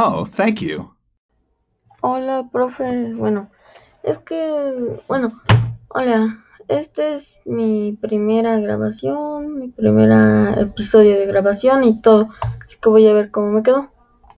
Oh, thank you. Hola, profe. Bueno, es que, bueno, hola. Esta es mi primera grabación, mi primer episodio de grabación y todo. Así que voy a ver cómo me quedó.